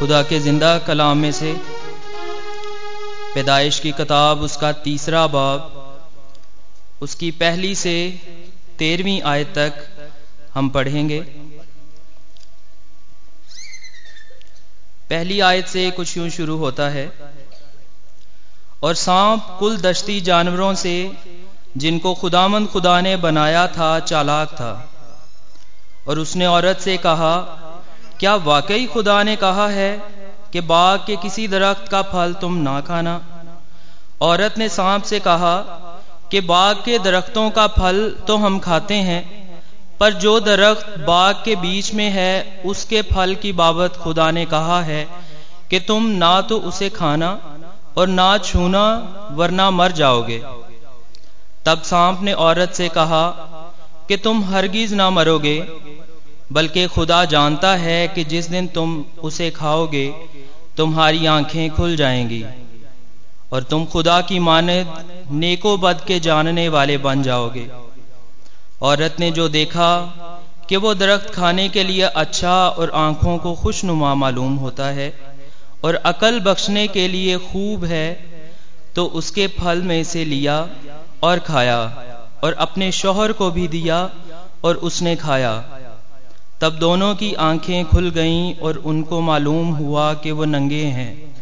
खुदा के ज़िंदा कलाम में से पैदाइश की किताब, उसका तीसरा बाब, उसकी पहली से तेरहवीं आयत तक हम पढ़ेंगे। पहली आयत से कुछ यूँ शुरू होता है, और सांप कुल दश्ती जानवरों से, जिनको खुदामंद खुदा ने बनाया था, चालाक था। और उसने औरत से कहा क्या वाकई खुदा ने कहा है कि बाग के किसी दरख्त का फल तुम ना खाना? औरत ने सांप से कहा, कि बाग के दरख्तों का फल तो हम खाते हैं, पर जो दरख्त बाग के बीच में है, उसके फल की बाबत खुदा ने कहा है कि तुम ना तो उसे खाना और ना छूना, वरना मर जाओगे। तब सांप ने औरत से कहा, कि तुम हरगिज ना मरोगे बल्कि खुदा जानता है कि जिस दिन तुम उसे खाओगे, तुम्हारी आँखें खुल जाएँगी और तुम खुदा की मानद, नेको बद के जानने वाले बन जाओगे। औरत ने जो देखा कि वो दरख्त खाने के लिए अच्छा और आँखों को खुशनुमा मालूम होता है और अकल बख्शने के लिए खूब है तो उसके फल में से लिया और खाया और अपने शोहर को भी दिया और उसने खाया। तब दोनों की आँखें खुल गईं और उनको मालूम हुआ कि वो नंगे हैं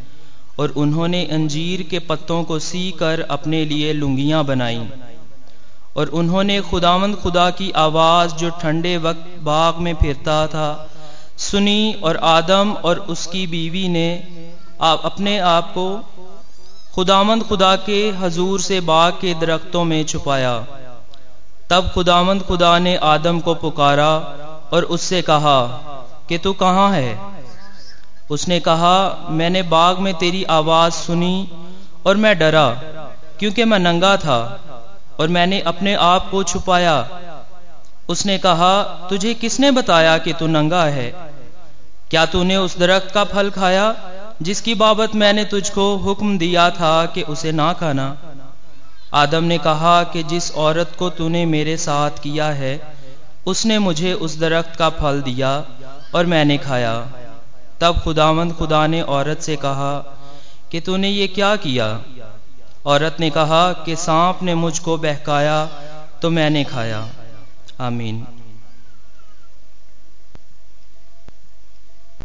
और उन्होंने अंजीर के पत्तों को सी कर अपने लिए लुंगियाँ बनाई। और उन्होंने खुदावंद खुदा की आवाज़ जो ठंडे वक्त बाग में फिरता था, सुनी और आदम और उसकी बीवी ने आप अपने आप को खुदामंद खुदा के हजूर से बाग के दरख्तों में छुपाया। तब खुदामंद खुदा ने आदम को पुकारा और उससे कहा, कि तू कहाँ है? उसने कहा, मैंने बाग में तेरी आवाज़ सुनी और मैं डरा, क्योंकि मैं नंगा था और मैंने अपने आप को छुपाया। उसने कहा, तुझे किसने बताया कि तू नंगा है? क्या तूने उस दरख्त का फल खाया, जिसकी बाबत मैंने तुझको हुक्म दिया था कि उसे ना खाना? आदम ने कहा कि जिस औरत को तूने मेरे साथ किया है उसने मुझे उस दरख्त का फल दिया और मैंने खाया। तब खुदावंद खुदा ने औरत से कहा, कि तूने ये क्या किया? औरत ने कहा, कि सांप ने मुझको बहकाया तो मैंने खाया। आमीन।